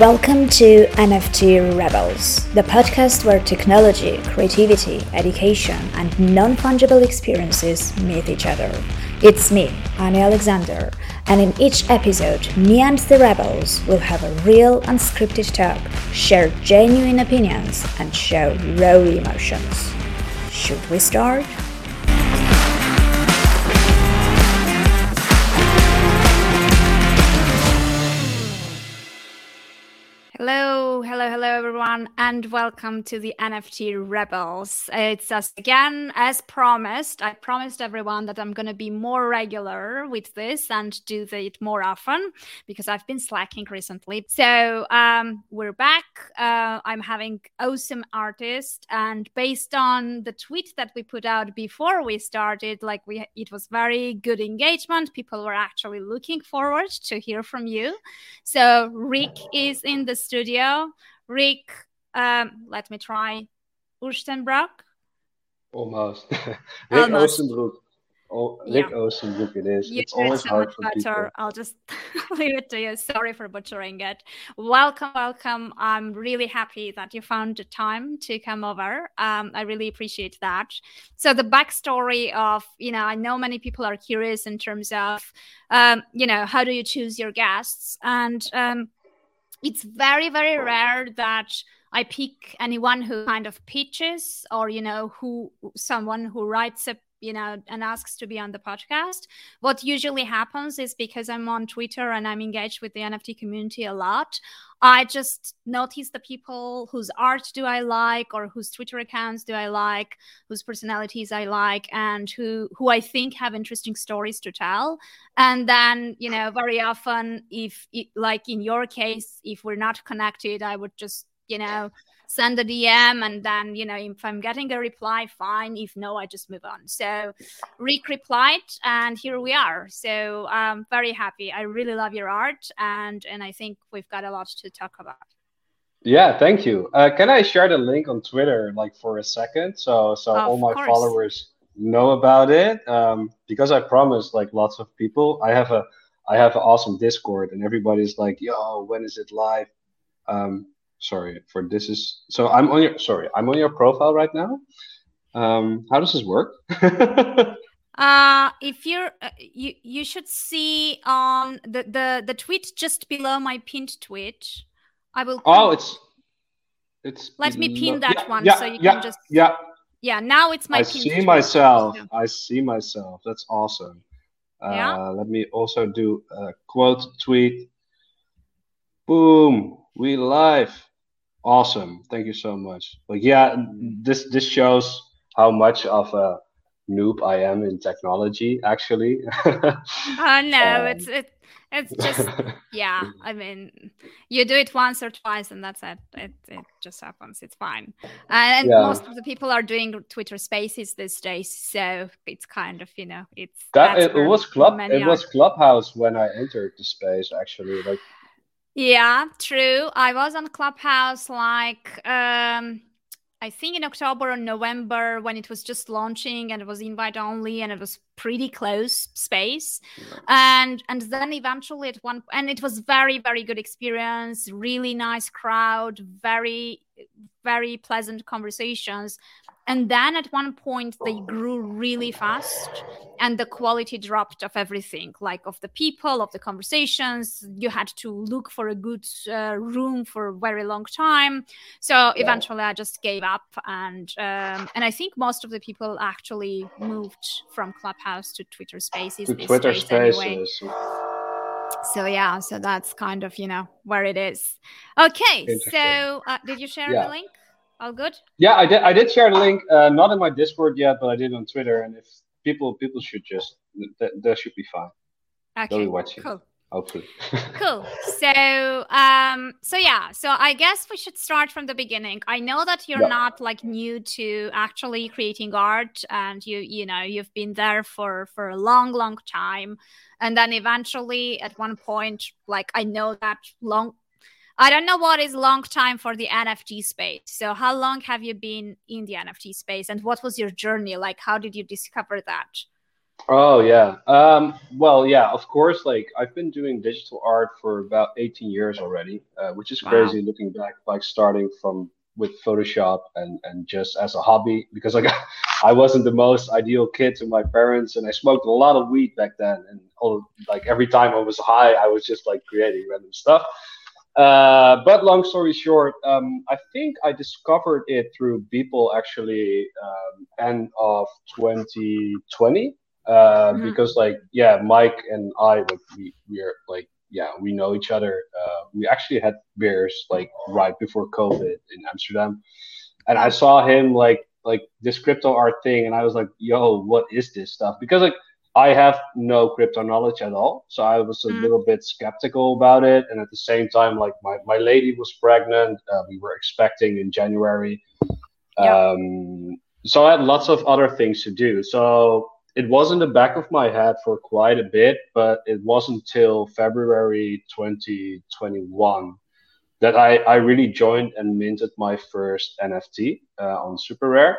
Welcome to NFT Rebels, the podcast where technology, creativity, education, and non fungible experiences meet each other. It's me, Annie Alexander, and in each episode, me and the Rebels will have a real unscripted talk, share genuine opinions, and show raw emotions. Should we start? Everyone, and welcome to the NFT Rebels. It's us again, as promised. I promised everyone that I'm going to be more regular with this and do it more often because I've been slacking recently. So um, we're back. Uh, I'm having awesome artists, and based on the tweet that we put out before we started, like we, it was very good engagement. People were actually looking forward to hear from you. So Rick is in the studio. Rick, um, let me try Oostenbroek. Almost. Rick Almost. Oh, Rick yeah. It is. You it's always so hard for better. people. I'll just leave it to you. Sorry for butchering it. Welcome, welcome. I'm really happy that you found the time to come over. Um, I really appreciate that. So the backstory of, you know, I know many people are curious in terms of, um, you know, how do you choose your guests? And um, it's very very rare that i pick anyone who kind of pitches or you know who someone who writes a you know and asks to be on the podcast. What usually happens is because i'm on twitter and i'm engaged with the nft community a lot i just notice the people whose art do i like or whose twitter accounts do i like whose personalities i like and who who i think have interesting stories to tell. And then you know very often if it, like in your case if we're not connected i would just you know send a DM and then, you know, if I'm getting a reply, fine. If no, I just move on. So Rick replied and here we are. So I'm very happy. I really love your art and and I think we've got a lot to talk about. Yeah, thank you. Uh, can I share the link on Twitter like for a second so so of all my course. followers know about it? Um, because I promised like lots of people. I have a I have an awesome Discord and everybody's like, "Yo, when is it live?" Um, sorry for this is so i'm on your sorry i'm on your profile right now. Um how does this work? Uh if you're uh, you you should see on the the the tweet just below my pinned tweet. I will oh it's it's let me pin that yeah, one yeah, so you yeah, can just yeah. Yeah now it's my i see tweet. myself. i see myself. That's awesome. Uh, yeah. let me also do a quote tweet. Boom. We live Awesome. Thank you so much. Like, yeah, this this shows how much of a noob I am in technology. Actually. oh no, um, it's it. It's just yeah. I mean, you do it once or twice, and that's it. It it just happens. It's fine. And yeah. most of the people are doing Twitter Spaces these days, so it's kind of you know it's that it, it was club. It are. was Clubhouse when I entered the space. Actually, like yeah, true. I was on Clubhouse like um I think in October or November when it was just launching and it was invite only and it was pretty close space. And and then eventually at one and it was very very good experience, really nice crowd, very very pleasant conversations. And then at one point they grew really fast and the quality dropped of everything like of the people of the conversations. You had to look for a good uh, room for a very long time. So eventually i just gave up and um, and i think most of the people actually moved from clubhouse to twitter spaces to twitter spaces anyway. So yeah so that's kind of you know where it is okay so uh, did you share yeah. the link all good? Yeah, I did. I did share the link, uh, not in my Discord yet, but I did on Twitter. And if people people should just that, that should be fine. Okay. They'll be watching. Cool. Hopefully. cool. So um so yeah, so I guess we should start from the beginning. I know that you're yeah. not like new to actually creating art and you you know, you've been there for for a long long time and then eventually at one point like I know that long I don't know what is long time for the NFT space. So how long have you been in the NFT space and what was your journey like? How did you discover that? Oh yeah. Um, well, yeah. Of course, like I've been doing digital art for about 18 years already, uh, which is crazy wow. looking back. Like starting from with Photoshop and and just as a hobby because like I wasn't the most ideal kid to my parents and I smoked a lot of weed back then and all like every time I was high I was just like creating random stuff. Uh, but long story short, um, I think I discovered it through Beeple actually um, end of 2020 uh, mm-hmm. because like yeah, Mike and I like we we are like yeah we know each other. Uh, we actually had beers like right before COVID in Amsterdam, and I saw him like like this crypto art thing, and I was like, yo, what is this stuff? Because like I have no crypto knowledge at all, so I was a mm. little bit skeptical about it. And at the same time, like my, my lady was pregnant, uh, we were expecting in January. Um, so I had lots of other things to do. So it was in the back of my head for quite a bit, but it wasn't until February 2021 that I, I really joined and minted my first NFT uh, on SuperRare.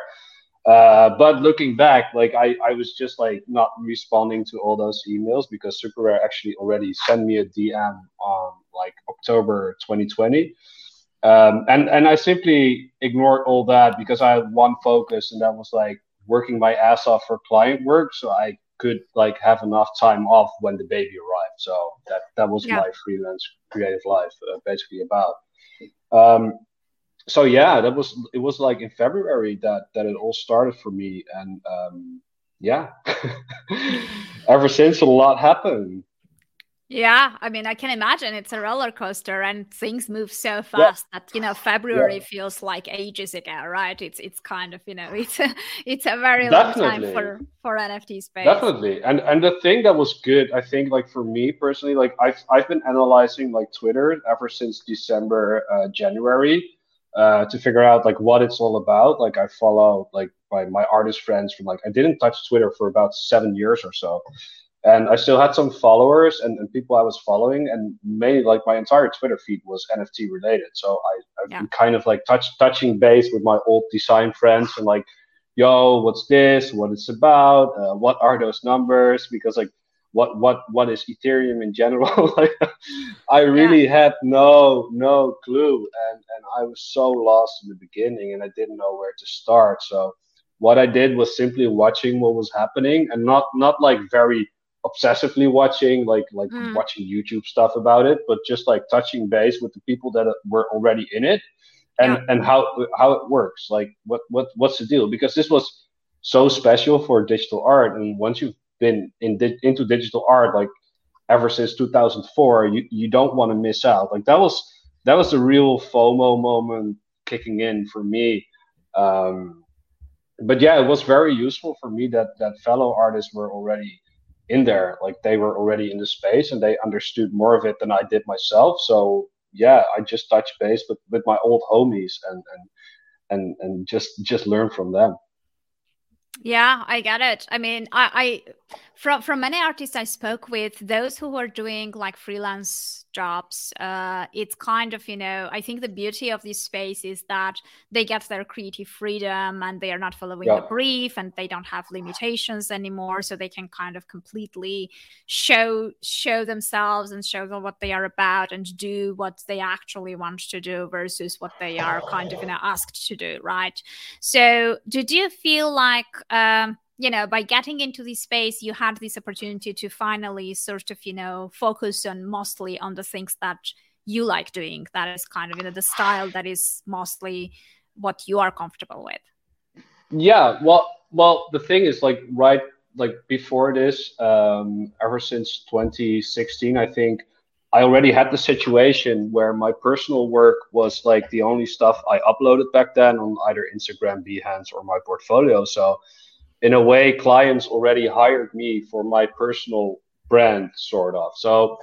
Uh, but looking back, like I, I was just like not responding to all those emails because SuperRare actually already sent me a DM on like October 2020. Um, and and I simply ignored all that because I had one focus, and that was like working my ass off for client work, so I could like have enough time off when the baby arrived. So that that was yeah. my freelance creative life uh, basically about. Um, so yeah, that was it was like in February that that it all started for me, and um, yeah, ever since a lot happened. Yeah, I mean, I can imagine it's a roller coaster, and things move so fast yeah. that you know February yeah. feels like ages ago, right? It's it's kind of you know it's a, it's a very Definitely. long time for for NFT space. Definitely, and and the thing that was good, I think, like for me personally, like I've I've been analyzing like Twitter ever since December, uh, January, uh, to figure out like what it's all about. Like I follow like my my artist friends from like I didn't touch Twitter for about seven years or so and I still had some followers and, and people I was following, and mainly like my entire Twitter feed was NFT related. So I, I've yeah. been kind of like touch, touching base with my old design friends and like, yo, what's this? What it's about? Uh, what are those numbers? Because like, what what what is Ethereum in general? like, I really yeah. had no no clue, and and I was so lost in the beginning, and I didn't know where to start. So what I did was simply watching what was happening, and not not like very obsessively watching like like mm. watching youtube stuff about it but just like touching base with the people that were already in it and yeah. and how how it works like what what what's the deal because this was so special for digital art and once you've been in di- into digital art like ever since 2004 you you don't want to miss out like that was that was a real fomo moment kicking in for me um but yeah it was very useful for me that that fellow artists were already in there like they were already in the space and they understood more of it than i did myself. So yeah i just touched base with, with my old homies and and and and just just learn from them. Yeah i get it. I mean i i from from many artists i spoke with those who were doing like freelance jobs uh, it's kind of you know i think the beauty of this space is that they get their creative freedom and they are not following yeah. the brief and they don't have limitations anymore so they can kind of completely show show themselves and show them what they are about and do what they actually want to do versus what they are kind of you know asked to do right so did you feel like um, you know by getting into this space you had this opportunity to finally sort of you know focus on mostly on the things that you like doing. That is kind of you know the style that is mostly what you are comfortable with. Yeah well well the thing is like right like before this um ever since 2016 i think i already had the situation where my personal work was like the only stuff i uploaded back then on either instagram behance or my portfolio. So in a way, clients already hired me for my personal brand, sort of. So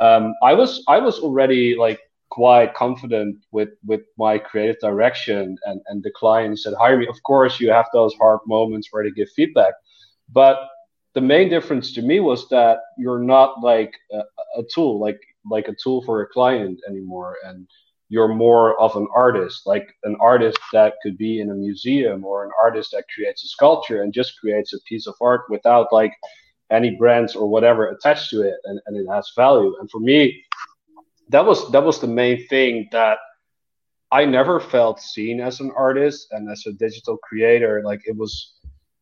um, I was I was already like quite confident with with my creative direction, and and the clients that hire me. Of course, you have those hard moments where they give feedback, but the main difference to me was that you're not like a, a tool, like like a tool for a client anymore, and you're more of an artist, like an artist that could be in a museum or an artist that creates a sculpture and just creates a piece of art without like any brands or whatever attached to it and, and it has value. And for me, that was that was the main thing that I never felt seen as an artist and as a digital creator. Like it was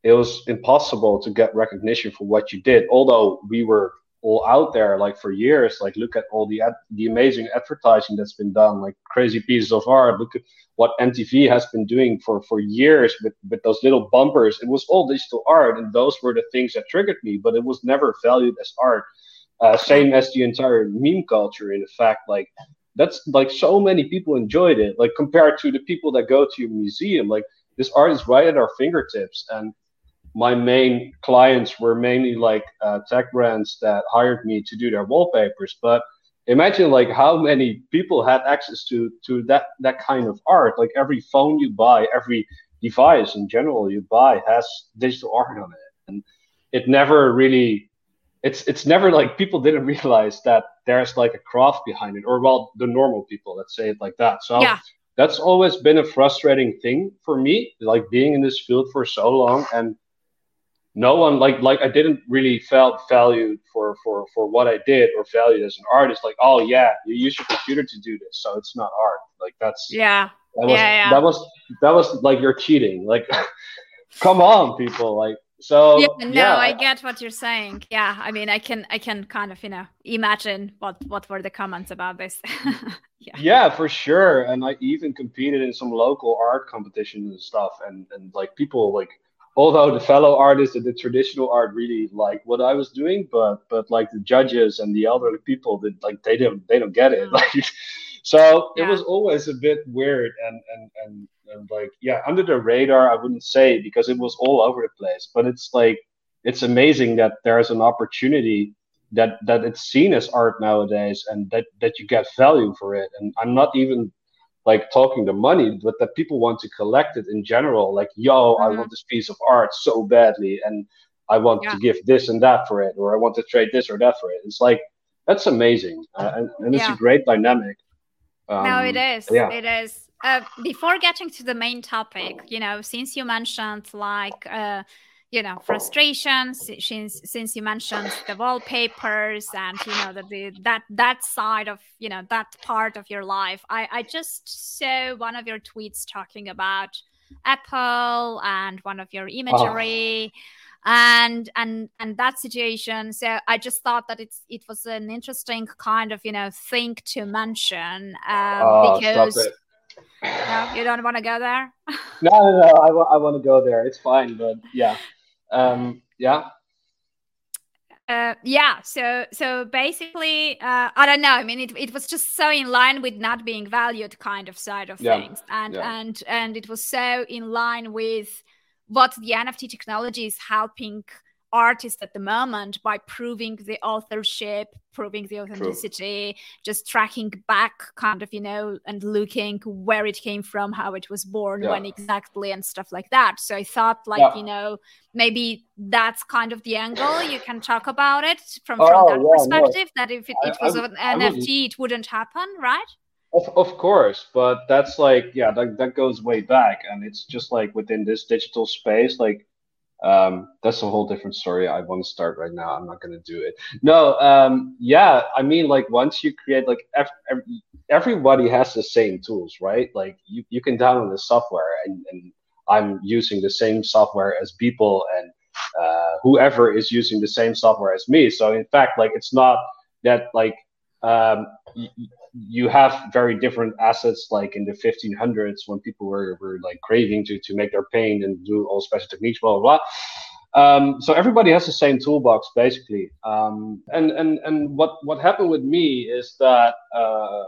it was impossible to get recognition for what you did. Although we were all out there like for years. Like look at all the ad- the amazing advertising that's been done, like crazy pieces of art. Look at what MTV has been doing for for years with with those little bumpers. It was all digital art, and those were the things that triggered me. But it was never valued as art. Uh, same as the entire meme culture. In fact, like that's like so many people enjoyed it. Like compared to the people that go to your museum, like this art is right at our fingertips and my main clients were mainly like uh, tech brands that hired me to do their wallpapers. But imagine like how many people had access to to that that kind of art. Like every phone you buy, every device in general you buy has digital art on it, and it never really. It's, it's never like people didn't realize that there's like a craft behind it or well the normal people let's say it like that so yeah. that's always been a frustrating thing for me like being in this field for so long and no one like like I didn't really felt valued for for for what I did or valued as an artist. Like, oh yeah, you use your computer to do this, so it's not art. Like that's yeah. That was, yeah, yeah. that was that was like you're cheating. Like, come on, people. Like, so yeah, no, yeah. I get what you're saying. Yeah, I mean, I can I can kind of you know imagine what what were the comments about this. yeah. yeah, for sure. And I even competed in some local art competitions and stuff, and and like people like although the fellow artists and the traditional art really like what I was doing, but but like the judges and the elderly people that like they don't they don't get it. Like so yeah. it was always a bit weird and, and and and like yeah, under the radar I wouldn't say because it was all over the place. But it's like it's amazing that there's an opportunity that that it's seen as art nowadays and that that you get value for it. And I'm not even like talking the money, but that people want to collect it in general. Like, yo, mm-hmm. I want this piece of art so badly, and I want yeah. to give this and that for it, or I want to trade this or that for it. It's like that's amazing, uh, and, and, it's yeah. a great dynamic. Um, no, it is. Yeah. It is. Uh, before getting to the main topic, you know, since you mentioned like uh, you know frustrations since since you mentioned the wallpapers and you know that the that that side of you know that part of your life i i just saw one of your tweets talking about apple and one of your imagery oh. and and and that situation so i just thought that it's it was an interesting kind of you know thing to mention um, oh, because no, you don't want to go there. no, no, no. I, w- I want to go there. It's fine, but yeah um, yeah uh, yeah so so basically uh, i don't know i mean it, it was just so in line with not being valued kind of side of yeah. things and yeah. and and it was so in line with what the nft technology is helping artist at the moment by proving the authorship, proving the authenticity, True. just tracking back, kind of, you know, and looking where it came from, how it was born, yeah. when exactly, and stuff like that. So I thought, like, yeah. you know, maybe that's kind of the angle you can talk about it from, oh, from that yeah, perspective. No. That if it, it was I, an I, NFT, I it wouldn't happen, right? Of, of course, but that's like, yeah, that, that goes way back. And it's just like within this digital space, like, um, that's a whole different story. I want to start right now. I'm not going to do it. No, um, yeah, I mean, like once you create, like ev- everybody has the same tools, right? Like you, you can download the software, and, and I'm using the same software as people, and uh, whoever is using the same software as me. So in fact, like it's not that like um, you have very different assets like in the 1500s when people were, were like craving to, to make their paint and do all special techniques blah blah blah. Um, so everybody has the same toolbox basically. Um, and and and what what happened with me is that uh,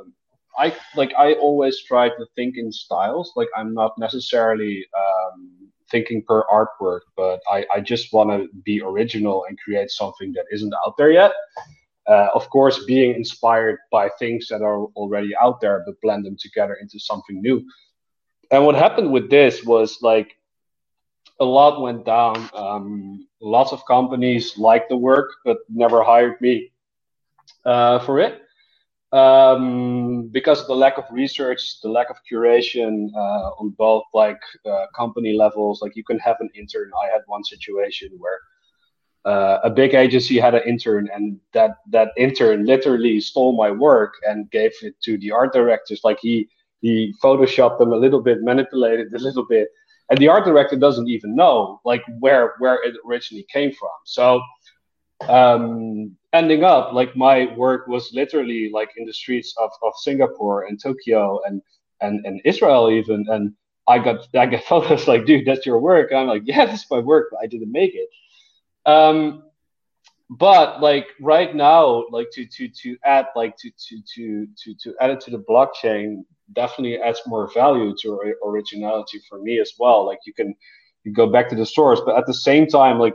i like i always try to think in styles. Like i'm not necessarily um, thinking per artwork but i, I just want to be original and create something that isn't out there yet uh, of course, being inspired by things that are already out there, but blend them together into something new. And what happened with this was like a lot went down. Um, lots of companies liked the work, but never hired me uh, for it. um, because of the lack of research, the lack of curation uh, on both like uh, company levels. Like you can have an intern. I had one situation where uh, a big agency had an intern, and that that intern literally stole my work and gave it to the art directors. Like he he photoshopped them a little bit, manipulated a little bit, and the art director doesn't even know like where where it originally came from. So um, ending up like my work was literally like in the streets of, of Singapore and Tokyo and, and and Israel even and I got I got photos like dude that's your work I'm like yeah this is my work but I didn't make it um but like right now like to to to add like to to to to to add it to the blockchain definitely adds more value to originality for me as well like you can you go back to the source but at the same time like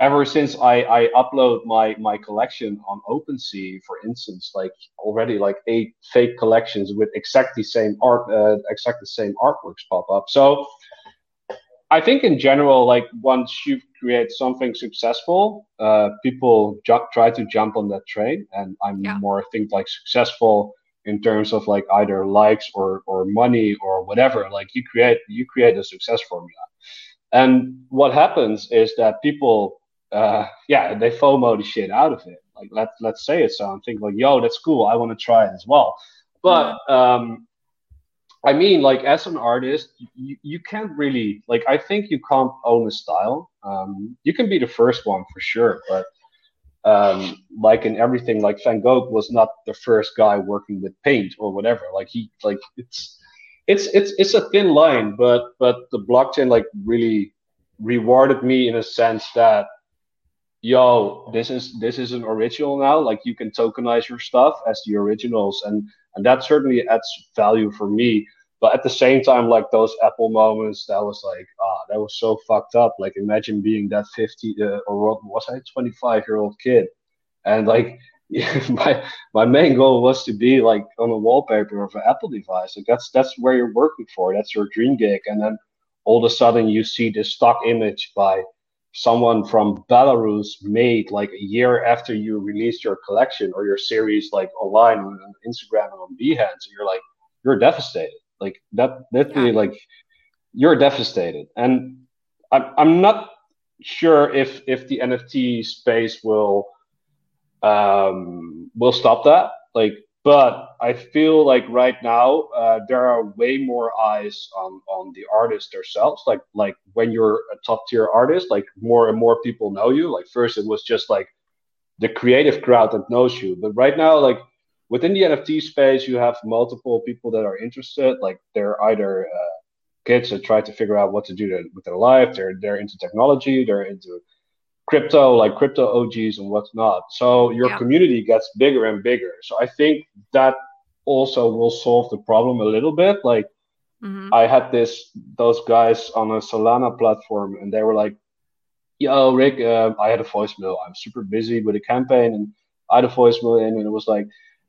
ever since I, I upload my my collection on OpenSea, for instance, like already like eight fake collections with exactly same art, uh, exactly same artworks pop up. So I think in general, like once you create something successful, uh, people ju- try to jump on that train, and I'm yeah. more think like successful in terms of like either likes or or money or whatever. Like you create you create a success formula. And what happens is that people uh, yeah, they FOMO the shit out of it. Like let let's say it so and think like, yo, that's cool. I want to try it as well. But um, I mean, like as an artist, you, you can't really like. I think you can't own a style. Um, you can be the first one for sure, but um, like in everything, like Van Gogh was not the first guy working with paint or whatever. Like he, like it's, it's, it's, it's a thin line, but but the blockchain like really rewarded me in a sense that yo, this is this is an original now. Like you can tokenize your stuff as the originals, and and that certainly adds value for me. But at the same time, like those Apple moments, that was like, ah, that was so fucked up. Like imagine being that fifty uh, or was I, twenty five year old kid, and like. my my main goal was to be like on a wallpaper of an Apple device. Like that's that's where you're working for. That's your dream gig. And then all of a sudden you see this stock image by someone from Belarus made like a year after you released your collection or your series like online on Instagram and on Behance, and you're like, you're devastated. Like that literally yeah. like you're devastated. And I'm I'm not sure if if the NFT space will um will stop that. Like but I feel like right now uh, there are way more eyes on on the artists themselves. Like like when you're a top tier artist, like more and more people know you. Like first it was just like the creative crowd that knows you, but right now like within the NFT space, you have multiple people that are interested. Like they're either uh, kids that try to figure out what to do with their life. They're they're into technology. They're into crypto, like crypto OGs and whatnot. So your yeah. community gets bigger and bigger. So I think that also will solve the problem a little bit. Like mm-hmm. I had this those guys on a Solana platform, and they were like, "Yo, Rick, uh, I had a voicemail. I'm super busy with a campaign, and I had a voicemail in, and it was like."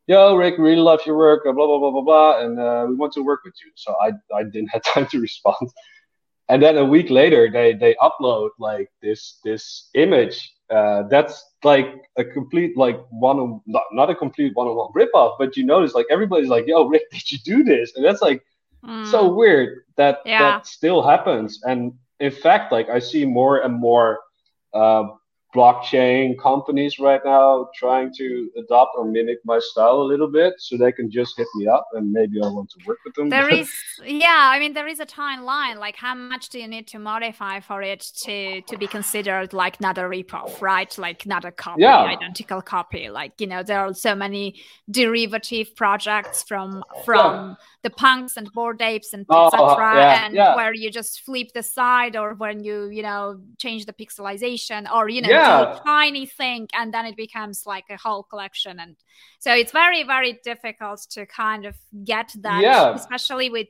Yo, Rick, really love your work, blah blah blah blah blah, and uh, we want to work with you. So I I didn't have time to respond and then a week later they they upload like this this image uh, that's like a complete like one not, not a complete one-on-one rip-off but you notice like everybody's like yo rick did you do this and that's like mm. so weird that yeah. that still happens and in fact like i see more and more uh, blockchain companies right now trying to adopt or mimic my style a little bit so they can just hit me up and maybe I want to work with them. There is, yeah, I mean, there is a timeline. Like, how much do you need to modify for it to to be considered like not a ripoff, right? Like not a copy, yeah. identical copy. Like, you know, there are so many derivative projects from from. Yeah the punks and bored apes and oh, etc yeah, and where you just flip the side or when you you know change the pixelization or you know yeah. a tiny thing and then it becomes like a whole collection and so it's very very difficult to kind of get that yeah. especially with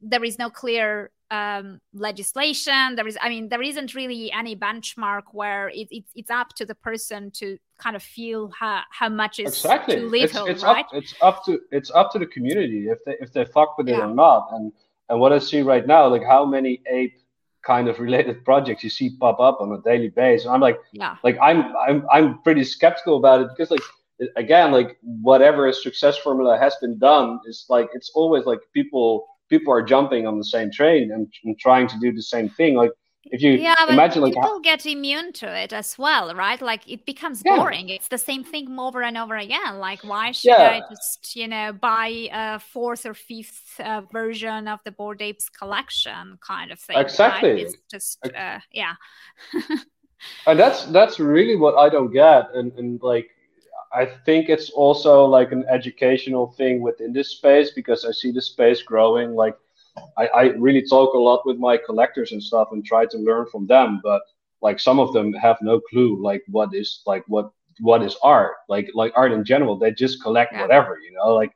there is no clear um, legislation. There is, I mean, there isn't really any benchmark where it, it, it's up to the person to kind of feel how, how much is exactly. too little, it's, it's right? Up, it's up to it's up to the community if they if they fuck with yeah. it or not. And and what I see right now, like how many ape kind of related projects you see pop up on a daily basis. And I'm like, yeah, like I'm I'm I'm pretty skeptical about it because like again like whatever a success formula has been done is like it's always like people people are jumping on the same train and, and trying to do the same thing like if you yeah, imagine like people get immune to it as well right like it becomes yeah. boring it's the same thing over and over again like why should yeah. i just you know buy a fourth or fifth uh, version of the bored apes collection kind of thing exactly right? it's just uh, yeah and that's that's really what i don't get and and like I think it's also like an educational thing within this space because I see the space growing. Like, I, I really talk a lot with my collectors and stuff and try to learn from them, but like some of them have no clue like what is like what what is art like like art in general they just collect yeah. whatever you know like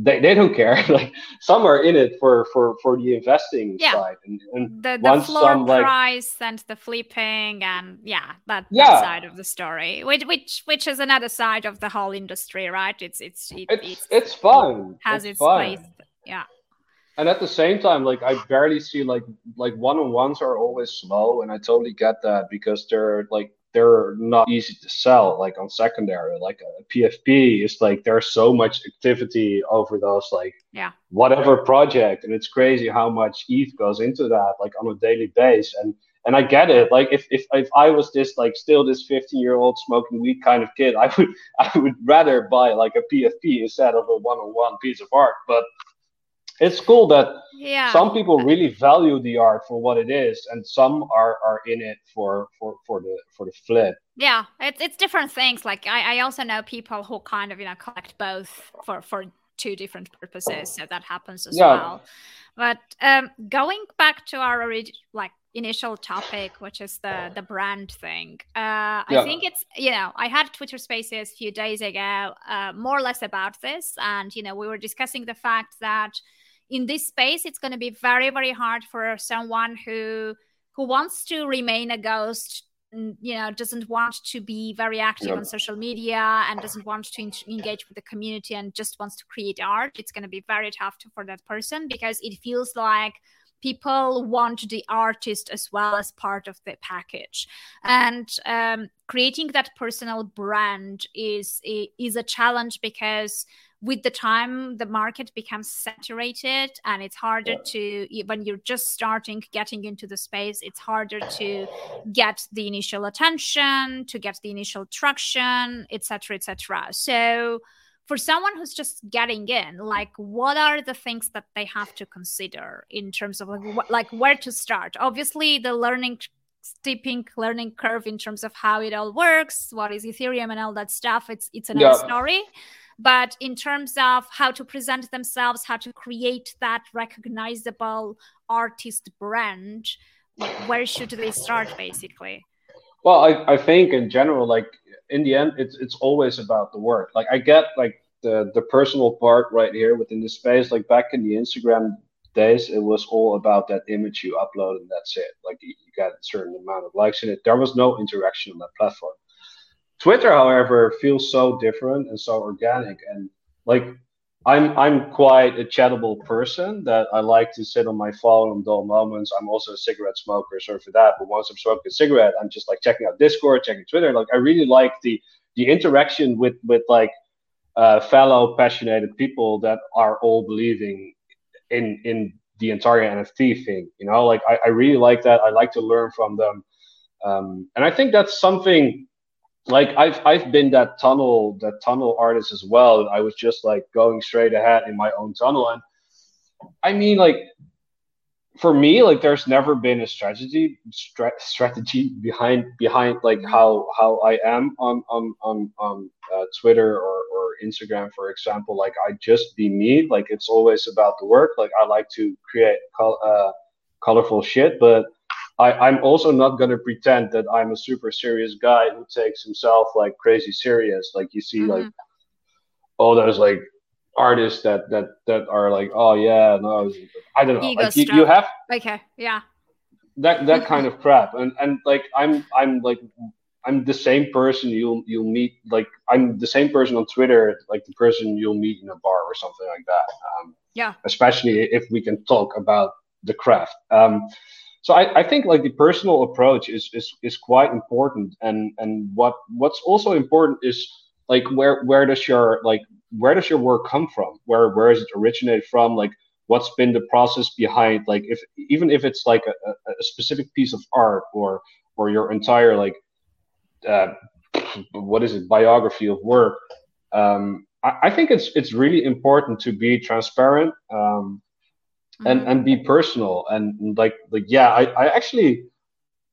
they, they don't care like some are in it for for for the investing yeah. side and, and the, the floor some, price like, and the flipping and yeah that, yeah. that side of the story which which which is another side of the whole industry right it's it's it, it's, it's, it's fun has it's, its place yeah and at the same time like i barely see like like one-on-ones are always slow and i totally get that because they're like they're not easy to sell like on secondary like uh, a pfp is like there's so much activity over those like yeah. whatever project and it's crazy how much eth goes into that like on a daily base and and i get it. Like if if, if i was this like still this 15 year old smoking weed kind of kid i would i would rather buy like a pfp instead of a one-on-one piece of art but it's cool that yeah. some people really value the art for what it is and some are are in it for for for the for the flip yeah it's it's different things like i i also know people who kind of you know collect both for for two different purposes so that happens as yeah. well but um going back to our original like initial topic which is the the brand thing uh yeah. i think it's you know i had twitter spaces a few days ago uh, more or less about this and you know we were discussing the fact that in this space it's going to be very very hard for someone who who wants to remain a ghost you know doesn't want to be very active yep. on social media and doesn't want to engage with the community and just wants to create art it's going to be very tough to, for that person because it feels like people want the artist as well as part of the package. And um, creating that personal brand is is a challenge because with the time the market becomes saturated and it's harder to when you're just starting getting into the space it's harder to get the initial attention to get the initial traction etc etc so for someone who's just getting in like what are the things that they have to consider in terms of like, what, like where to start? Obviously the learning steeping learning curve in terms of how it all works what is ethereum and all that stuff it's it's another yeah. story. But in terms of how to present themselves how to create that recognizable artist brand where should they start basically well I, I think in general like in the end it's it's always about the work like i get like the the personal part right here within the space. Like back in the instagram days it was all about that image you upload and that's it. Like you, you got a certain amount of likes in it. There was no interaction on that platform. Twitter, however, feels so different and so organic. And like I'm I'm quite a chattable person that I like to sit on my phone on dull moments. I'm also a cigarette smoker, sorry for that. But once I'm smoking a cigarette, I'm just like checking out Discord, checking Twitter. Like I really like the the interaction with with like uh, fellow passionate people that are all believing in in the entire NFT thing. You know, like I, I really like that. I like to learn from them. Um, and I think that's something like I've I've been that tunnel that tunnel artist as well. I was just like going straight ahead in my own tunnel, and I mean like for me like there's never been a strategy stra- strategy behind behind like how how I am on on on on uh, Twitter or or Instagram for example. Like I just be me. Like it's always about the work. Like I like to create col- uh, colorful shit, but I, am also not going to pretend that I'm a super serious guy who takes himself like crazy serious. Like you see, mm-hmm. like all those like artists that that that are like, oh yeah, no, I don't know. Like, you, you, have okay, yeah, that that kind of crap, and and like I'm I'm like I'm the same person you'll you'll meet like I'm the same person on Twitter like the person you'll meet in a bar or something like that. Um, yeah, especially if we can talk about the craft. Um, so I, I think like the personal approach is, is is quite important and and what what's also important is like where where does your like where does your work come from? Where where is it originated from? Like what's been the process behind like if even if it's like a, a specific piece of art or or your entire like uh, what is it biography of work um, I, I, think it's it's really important to be transparent um, and mm-hmm. and be personal and like like yeah I, I actually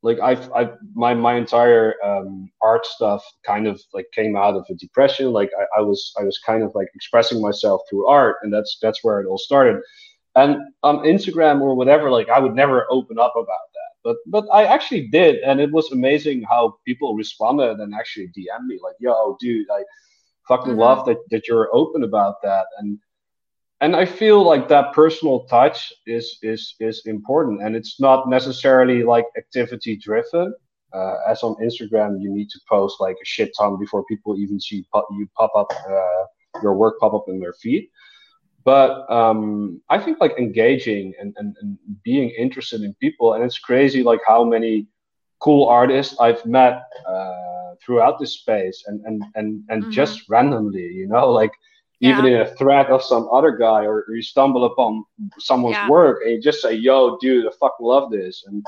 like I've, I've my my entire um, art stuff kind of like came out of a depression like I, I was I was kind of like expressing myself through art and that's that's where it all started and on Instagram or whatever like I would never open up about that but but I actually did and it was amazing how people responded and actually DM me like yo dude I fucking mm-hmm. love that that you're open about that and and I feel like that personal touch is is is important, and it's not necessarily like activity driven. Uh, as on Instagram, you need to post like a shit ton before people even see pop, you pop up uh, your work pop up in their feed. But um, I think like engaging and, and, and being interested in people, and it's crazy like how many cool artists I've met uh, throughout this space, and and and and mm-hmm. just randomly, you know, like even in a thread of some other guy, or, or you stumble upon someone's yeah. work and you just say, "Yo, dude, I fucking love this," and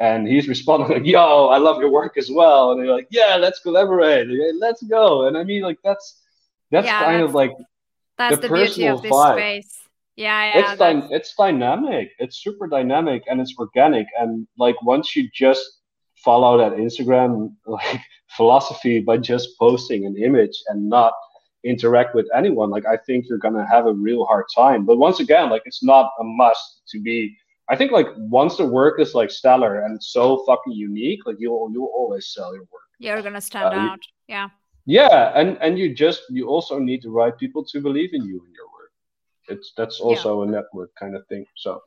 and he's responding like, "Yo, I love your work as well," and they're like, "Yeah, let's collaborate, let's go." And I mean, like that's that's yeah, kind that's, of like that's the, the beauty of this vibe. space. Yeah, yeah. It's dy- it's dynamic. It's super dynamic and it's organic. And like once you just follow that Instagram like philosophy by just posting an image and not interact with anyone, like I think you're gonna have a real hard time. But once again, like it's not a must to be. I think like once the work is like stellar and so fucking unique, like you'll you'll always sell your work. You're gonna stand uh, out. You, yeah. Yeah, and and you just you also need the right people to believe in you and your work. It's that's also yeah. a network kind of thing. So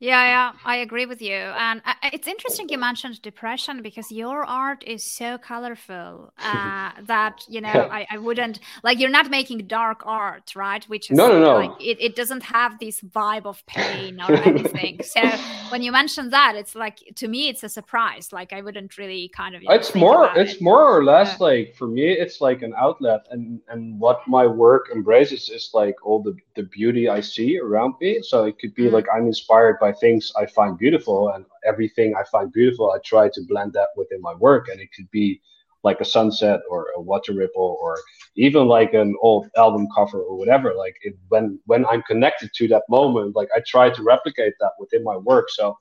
yeah, yeah, I agree with you. And uh, it's interesting you mentioned depression because your art is so colorful uh, that you know I, I wouldn't like you're not making dark art, right? Which is no, no, no. Like, it, it doesn't have this vibe of pain or anything. so when you mention that, it's like to me it's a surprise. Like I wouldn't really kind of. know, it's more. It's it. more or less uh, like for me, it's like an outlet, and and what my work embraces is like all the the beauty I see around me. So it could be mm-hmm. like I'm inspired by things I find beautiful, and everything I find beautiful, I try to blend that within my work. And it could be like a sunset or a water ripple or even like an old album cover or whatever. Like it, when when I'm connected to that moment, like I try to replicate that within my work. So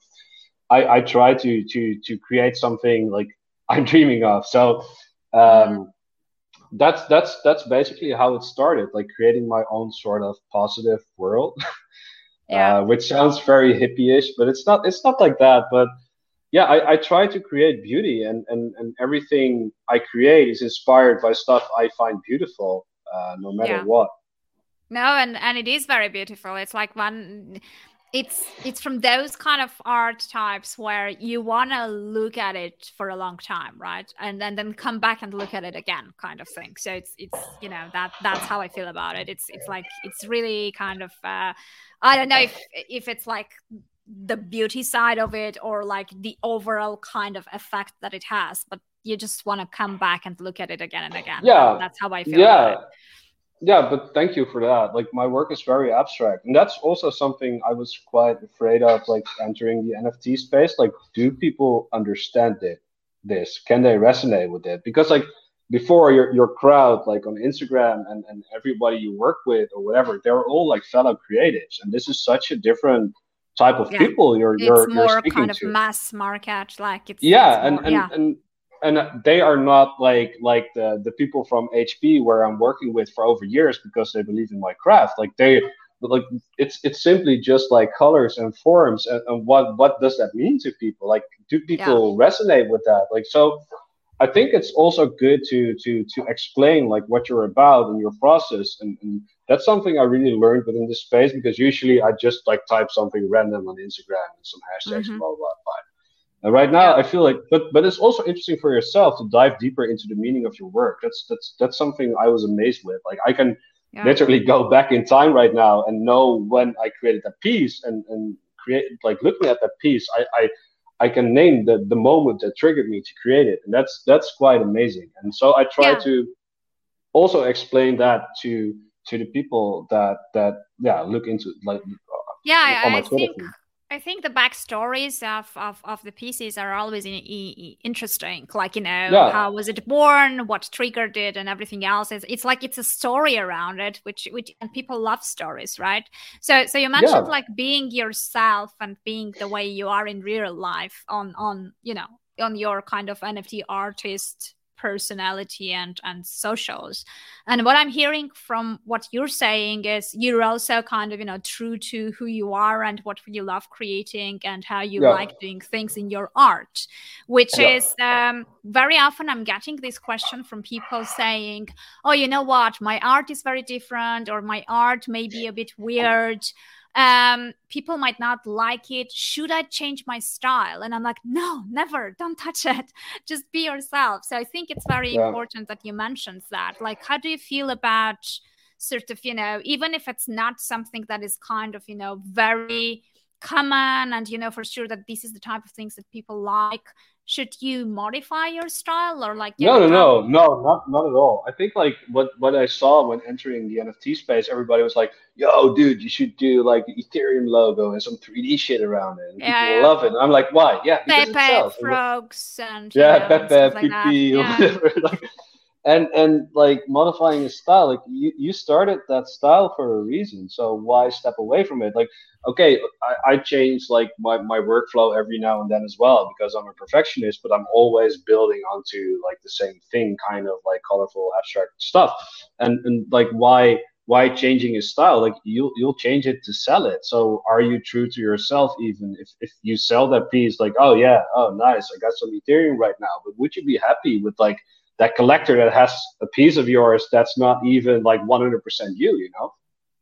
I, I try to to to create something like I'm dreaming of. So um, that's that's that's basically how it started, like creating my own sort of positive world. yeah. uh, which sounds very hippie-ish, but it's not. It's not like that. But yeah, I, I try to create beauty, and, and and everything I create is inspired by stuff I find beautiful, uh, no matter yeah. what. No, and and it is very beautiful. It's like one it's it's from those kind of art types where you want to look at it for a long time right and then then come back and look at it again kind of thing so it's it's you know that that's how i feel about it it's it's like it's really kind of uh I don't know if if it's like the beauty side of it or like the overall kind of effect that it has, but you just want to come back and look at it again and again. Yeah, that's how I feel. Yeah. Yeah, but thank you for that. Like my work is very abstract, and that's also something I was quite afraid of, like entering the NFT space. Like, do people understand it? This can they resonate with it? Because like before your your crowd like on instagram and, and everybody you work with or whatever they're all like fellow creatives and this is such a different type of yeah. people you're it's you're, more you're kind of to. mass market like it's yeah it's and, more, and, yeah. and and uh, they are not like like the the people from hp where i'm working with for over years because they believe in my craft like they like it's it's simply just like colors and forms and, and what what does that mean to people like do people yeah. resonate with that like so I think it's also good to to to explain like what you're about and your process, and, and that's something I really learned within this space because usually I just like type something random on Instagram and some hashtags, mm-hmm. blah blah blah. And right now. I feel like, but but it's also interesting for yourself to dive deeper into the meaning of your work. That's that's that's something I was amazed with. Like I can yeah. literally go back in time right now and know when I created that piece and and create like looking at that piece, I I I can name the, the moment that triggered me to create it. And that's that's quite amazing. And so I try yeah. to also explain that to to the people that that yeah look into like yeah I, I think I think the backstories of, of, of the pieces are always in, in, interesting. Like, you know, yeah. how was it born, what triggered it, and everything else. It's, it's like it's a story around it, which, which and people love stories, right? So, so you mentioned yeah. like being yourself and being the way you are in real life on, on you know, on your kind of NFT artist personality and and socials and what i'm hearing from what you're saying is you're also kind of you know true to who you are and what you love creating and how you yeah. like doing things in your art which yeah. is um, very often i'm getting this question from people saying oh you know what my art is very different or my art may be a bit weird um, people might not like it. Should I change my style? And I'm like, no, never. Don't touch it. Just be yourself. So I think it's very yeah. important that you mentioned that. Like, how do you feel about sort of, you know, even if it's not something that is kind of, you know, very common and you know for sure that this is the type of things that people like. Should you modify your style or like no no no no not not at all. I think like what what i saw when entering the nft space everybody was like yo dude you should do like the ethereum logo and some 3d shit around it and yeah, people yeah. love it. And i'm like why? Yeah because Pepe, frogs and yeah know, Pepe, like PP, yeah. whatever. Like, and and like modifying a style like you, you started that style for a reason so why step away from it? Like okay I, I change like my, my workflow every now and then as well because i'm a perfectionist but i'm always building onto like the same thing kind of like colorful abstract stuff. And and like why why changing his style? Like you'll you'll change it to sell it. So are you true to yourself even? If, if you sell that piece like oh yeah oh nice i got some ethereum right now but would you be happy with like that collector that has a piece of yours that's not even like 100% you you know?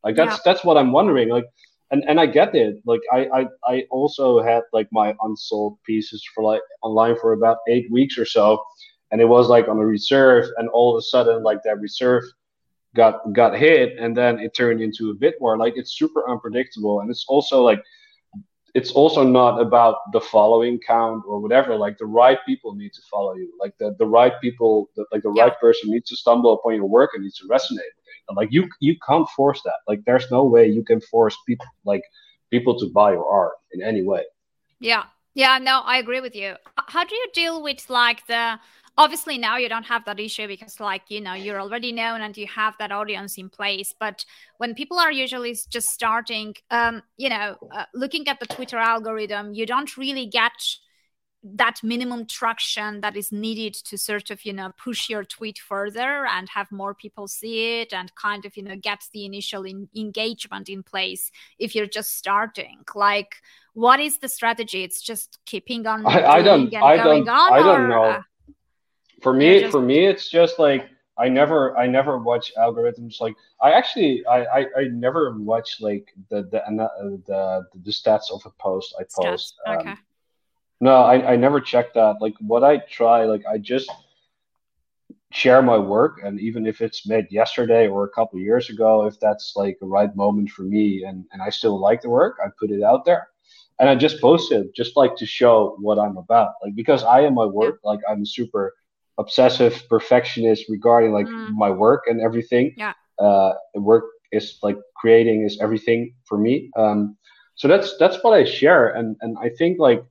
Like that's yeah. that's what i'm wondering like and and i get it. Like I, I i also had like my unsold pieces for like online for about eight weeks or so and it was like on a reserve and all of a sudden like that reserve got got hit and then it turned into a bit more. Like it's super unpredictable and it's also like it's also not about the following count or whatever like the right people need to follow you. Like the, the right people the, like the yeah. right person needs to stumble upon your work and needs to resonate with it. And like you you can't force that. Like there's no way you can force people like people to buy your art in any way. Yeah. Yeah no i agree with you. How do you deal with like the obviously now you don't have that issue because like you know you're already known and you have that audience in place. But when people are usually just starting um you know uh, looking at the twitter algorithm you don't really get that minimum traction that is needed to sort of you know push your tweet further and have more people see it and kind of you know get the initial in- engagement in place if you're just starting. Like what is the strategy? It's just keeping on i, I don't i don't on, i don't or, know. uh, for me just... for me it's just like i never i never watch algorithms like i actually i i, I never watch like the the, the the stats of a post i post stats. okay. Um, no I, I never check that like what i try like i just share my work and even if it's made yesterday or a couple years ago if that's like a right moment for me and and i still like the work i put it out there and i just post it just like to show what i'm about like because i am my work like i'm super obsessive perfectionist regarding like mm. my work and everything. Yeah. Uh, work is like creating is everything for me. Um, so that's that's what I share, and and I think like,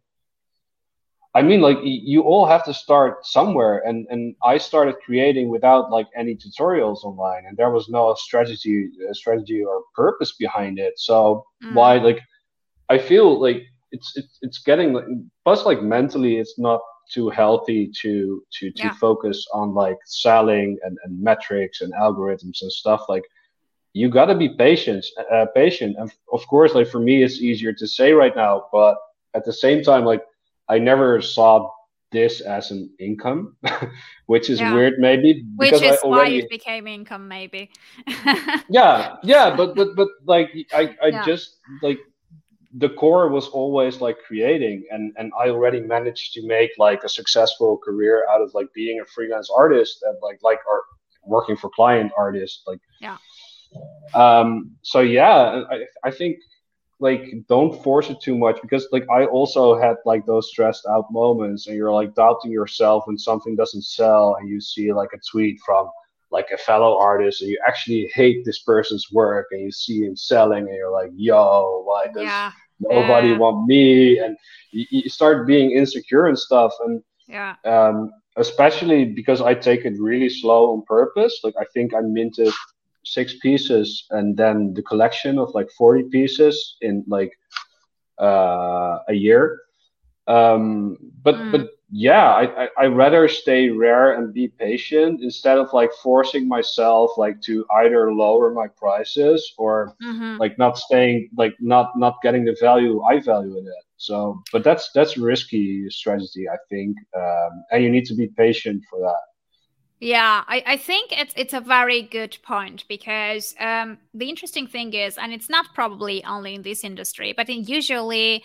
I mean like you all have to start somewhere, and and I started creating without like any tutorials online, and there was no strategy strategy or purpose behind it. So mm. why like, I feel like it's it's it's getting like plus like mentally it's not too healthy to to to yeah. focus on like selling and, and metrics and algorithms and stuff like you got to be patient uh, patient and of course like for me it's easier to say right now but at the same time like i never saw this as an income which is yeah. weird maybe which is already... why it became income maybe yeah yeah but but but like i i yeah. just like the core was always like creating and and i already managed to make like a successful career out of like being a freelance artist and like like or working for client artists like yeah um so yeah i i think like don't force it too much because like i also had like those stressed out moments and you're like doubting yourself when something doesn't sell and you see like a tweet from like a fellow artist and you actually hate this person's work and you see him selling and you're like yo why does yeah. Nobody yeah. want me and you, you, start being insecure and stuff and yeah um, especially because i take it really slow on purpose like i think i minted six pieces and then the collection of like 40 pieces in like uh, a year um, but mm. but yeah, I, I I rather stay rare and be patient instead of like forcing myself like to either lower my prices or mm-hmm. like not staying like not not getting the value I value in it. So, but that's that's risky strategy, I think, um, and you need to be patient for that. Yeah, I, I think it's it's a very good point because um, the interesting thing is, and it's not probably only in this industry, but in usually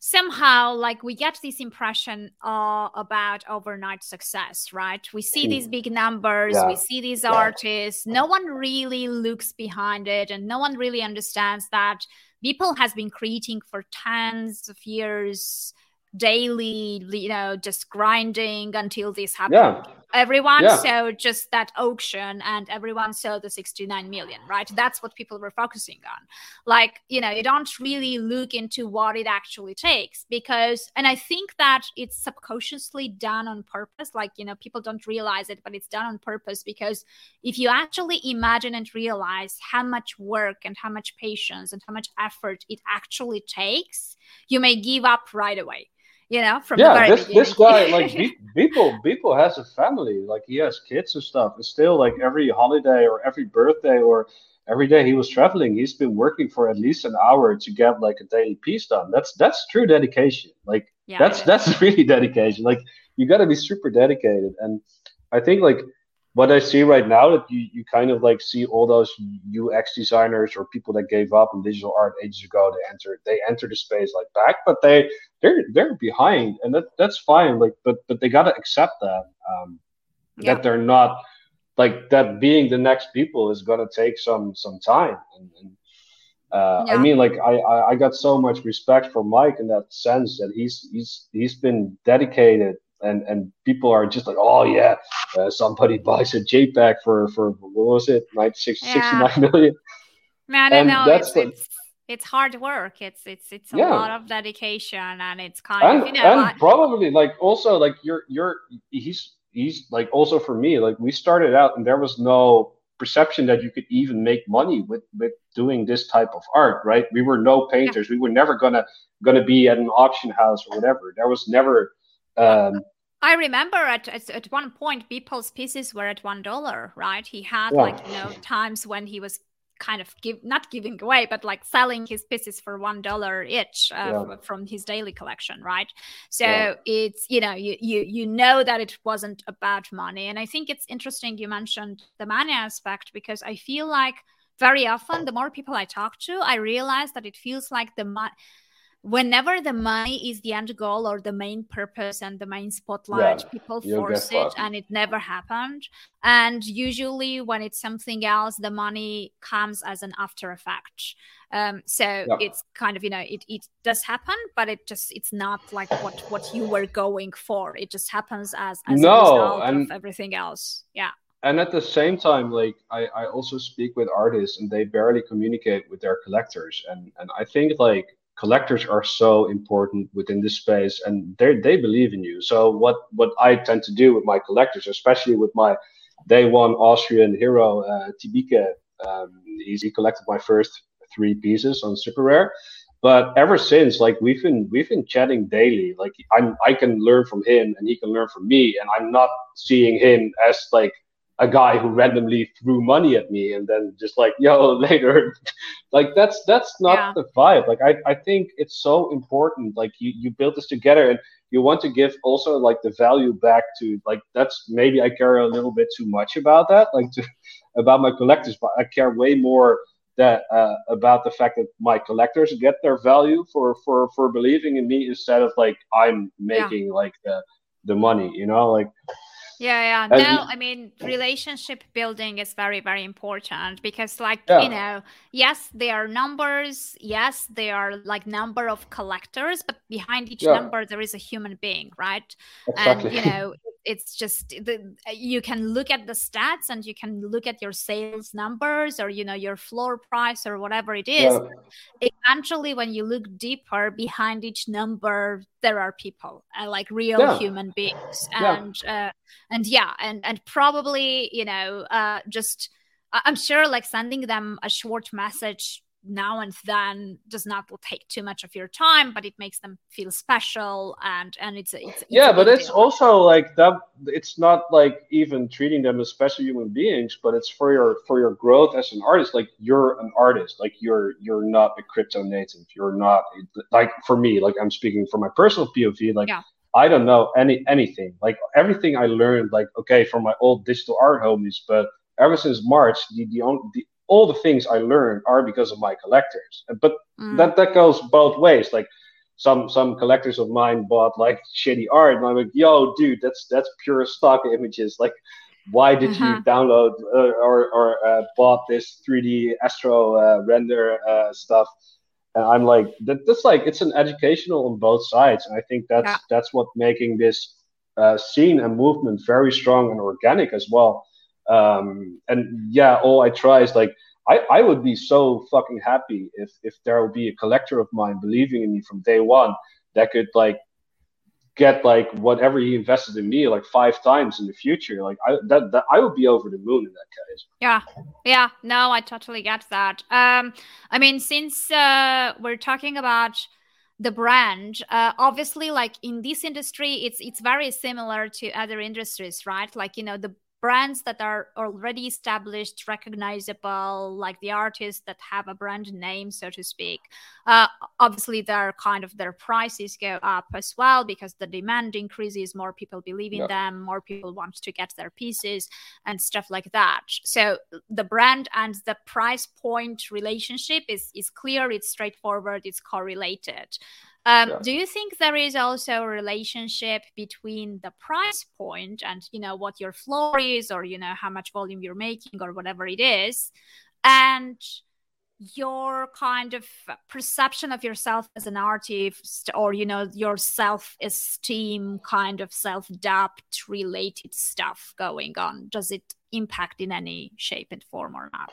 somehow like we get this impression uh, about overnight success right we see these big numbers yeah. we see these yeah. artists no one really looks behind it and no one really understands that Beeple has been creating for tens of years daily you know just grinding until this happened yeah everyone yeah. saw just that auction and everyone saw the 69 million right? That's what people were focusing on. Like you know you don't really look into what it actually takes because and i think that it's subconsciously done on purpose. Like you know people don't realize it but it's done on purpose because if you actually imagine and realize how much work and how much patience and how much effort it actually takes you may give up right away you know from yeah this beginning. this guy like Beeple Beeple has a family. Like he has kids and stuff. And still like every holiday or every birthday or every day he was traveling he's been working for at least an hour to get like a daily piece done. That's that's true dedication. Like yeah, that's that's really dedication. Like you got to be super dedicated. And i think like what I see right now that you, you kind of like see all those UX designers or people that gave up in digital art ages ago. They enter they enter the space like back, but they they're they're behind, and that that's fine. Like, but but they gotta accept that um, yeah. that they're not like that. Being the next Beeple is gonna take some some time. And, and uh, yeah. I mean, like I, I I got so much respect for Mike in that sense that he's he's he's been dedicated and and people are just like, oh yeah, uh, somebody buys a JPEG for for what was it, 96, yeah. 69 million. Man, I know it's, like, it's, it's hard work. It's it's it's a yeah. lot of dedication, and it's kind and, of you know, and probably like also like you're you're he's he's like also for me like we started out and there was no perception that you could even make money with with doing this type of art right we were no painters yeah. we were never gonna gonna be at an auction house or whatever there was never um, I remember at, at, at one point, Beeple's pieces were at one dollar, right? He had yeah. like you know times when he was kind of give not giving away, but like selling his pieces for one dollar each uh, yeah. from his daily collection, right? So yeah. it's you know you you you know that it wasn't about money, and I think it's interesting you mentioned the money aspect because I feel like very often the more people I talk to, I realize that it feels like the money whenever the money is the end goal or the main purpose and the main spotlight yeah, people force it and it never happened. And usually when it's something else the money comes as an after effect. Um, so yeah. it's kind of you know it, it does happen but it just it's not like what what you were going for. It just happens as, as no, a result and, of everything else. Yeah. and at the same time like I, I also speak with artists and they barely communicate with their collectors. And and i think like collectors are so important within this space and they they believe in you. So what what i tend to do with my collectors especially with my day one austrian hero uh, tibike um, he collected my first three pieces on SuperRare. But ever since like we've been we've been chatting daily. Like i'm i can learn from him and he can learn from me and i'm not seeing him as like a guy who randomly threw money at me and then just like yo later like that's that's not yeah. the vibe like I, I think it's so important like you you build this together and you want to give also like the value back to like that's maybe i care a little bit too much about that like to, about my collectors but i care way more that uh, about the fact that my collectors get their value for for for believing in me instead of like i'm making yeah. like the the money you know like yeah, yeah. No, I mean, relationship building is very, very important because, like, yeah. you know, yes, there are numbers. Yes, there are like number of collectors, but behind each yeah. number, there is a human being, right? Exactly. And, you know, it's just the, you can look at the stats and you can look at your sales numbers or you know your floor price or whatever it is yeah. eventually when you look deeper behind each number there are people uh, like real yeah. human beings and yeah. Uh, and yeah and and probably you know uh, just i'm sure like sending them a short message now and then does not take too much of your time but it makes them feel special and and it's, it's, it's yeah but it's deal. also like that it's not like even treating them as special human beings but it's for your for your growth as an artist like you're an artist like you're you're not a crypto native you're not like for me like i'm speaking from my personal pov like yeah. I don't know any anything. Like everything I learned, like okay, from my old digital art homies, but ever since March, the the, only, the all the things I learned are because of my collectors. But mm. that that goes both ways. Like some some collectors of mine bought like shitty art, and I'm like, yo, dude, that's that's pure stock images. Like, why did you mm-hmm. download uh, or or uh, bought this 3D Astro uh, render uh, stuff? And I'm like, that, that's like it's an educational on both sides, and I think that's yeah. that's what making this uh, scene and movement very strong and organic as well um, and yeah, all I try is like I, I would be so fucking happy if if there would be a collector of mine believing in me from day one that could like get like whatever he invested in me like five times in the future. Like i that, that i would be over the moon in that case. Yeah. Yeah. No i totally get that. Um i mean since uh we're talking about the brand uh, obviously like in this industry it's it's very similar to other industries right? Like you know the brands that are already established, recognizable, like the artists that have a brand name, so to speak. Uh, obviously, their kind of their prices go up as well because the demand increases. More people believe in yeah. them. More people want to get their pieces and stuff like that. So the brand and the price point relationship is is clear. It's straightforward. It's correlated. Um, yeah. Do you think there is also a relationship between the price point and you know what your floor is, or you know how much volume you're making, or whatever it is, and your kind of perception of yourself as an artist, or you know your self-esteem, kind of self-doubt related stuff going on? Does it impact in any shape and form or not?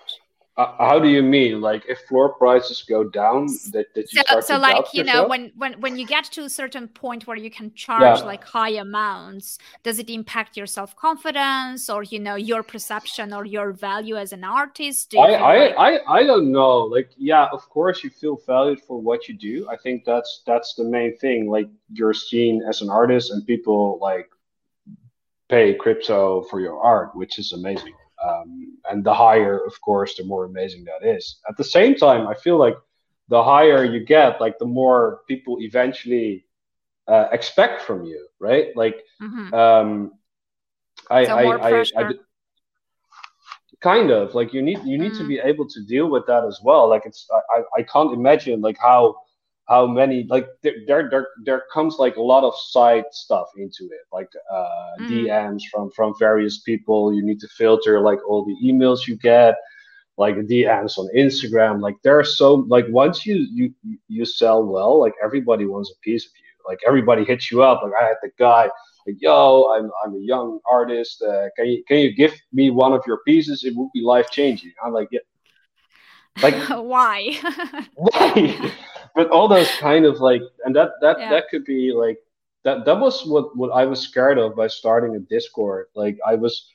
Uh, how do you mean? Like if floor prices go down that, that you so, so like you yourself? know when when when you get to a certain point where you can charge yeah. like high amounts does it impact your self-confidence or you know your perception or your value as an artist? I, I, like... I i don't know. Like yeah of course you feel valued for what you do. I think that's that's the main thing. Like you're seen as an artist and people like pay crypto for your art which is amazing um, and the higher, of course, the more amazing that is. At the same time, I feel like the higher you get, like the more people eventually uh, expect from you, right? Like, mm-hmm. um, I, so I, I, I, kind of like you need you need mm. to be able to deal with that as well. Like it's I, I can't imagine like how how many like there, there there comes like a lot of side stuff into it like uh mm. dms from from various people. You need to filter like all the emails you get like dms on instagram. Like there are so like once you you you sell well like everybody wants a piece of you. Like everybody hits you up like i had the guy like yo i'm i'm a young artist uh, can you can you give me one of your pieces? It would be life changing i'm like yeah. Like why? Why but all those kind of like and that that yeah. that could be like that that was what what i was scared of by starting a discord like i was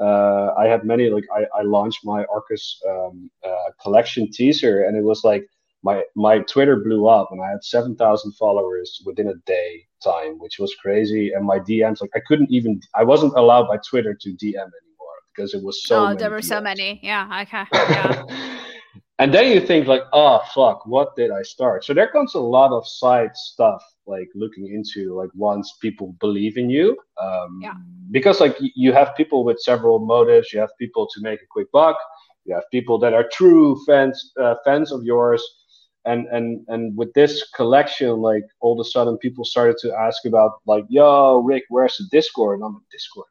uh i had many like i i launched my arcus um uh, collection teaser and it was like my my twitter blew up and i had 7000 followers within a day time which was crazy and my dms like i couldn't even i wasn't allowed by twitter to dm anymore because it was so oh there were DMs. so many yeah okay yeah and then you think like oh fuck what did i start? So there comes a lot of side stuff like looking into like once people believe in you. Um, yeah. because like you have people with several motives. You have people to make a quick buck. You have people that are true fans uh, fans of yours. And and and with this collection like all of a sudden people started to ask about like yo rick where's the discord? And i'm like discord?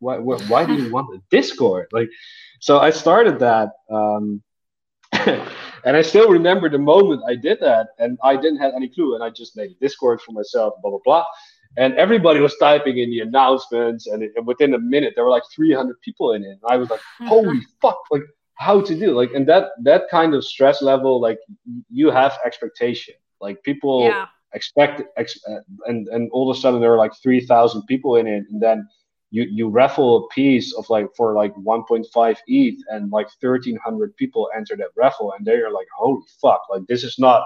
Why, why, why do you want a discord? Like so i started that um, and I still remember the moment I did that, and I didn't have any clue, and I just made a Discord for myself, blah blah blah. and everybody was typing in the announcements, and, it, and within a minute there were like 300 people in it. And I was like, holy fuck! Like how to do like and that that kind of stress level like you have expectation like people yeah. expect ex, uh, and and all of a sudden there are like 3000 people in it and then you you raffle a piece of like for like 1.5 ETH and like 1300 people enter that raffle and they're like holy fuck like this is not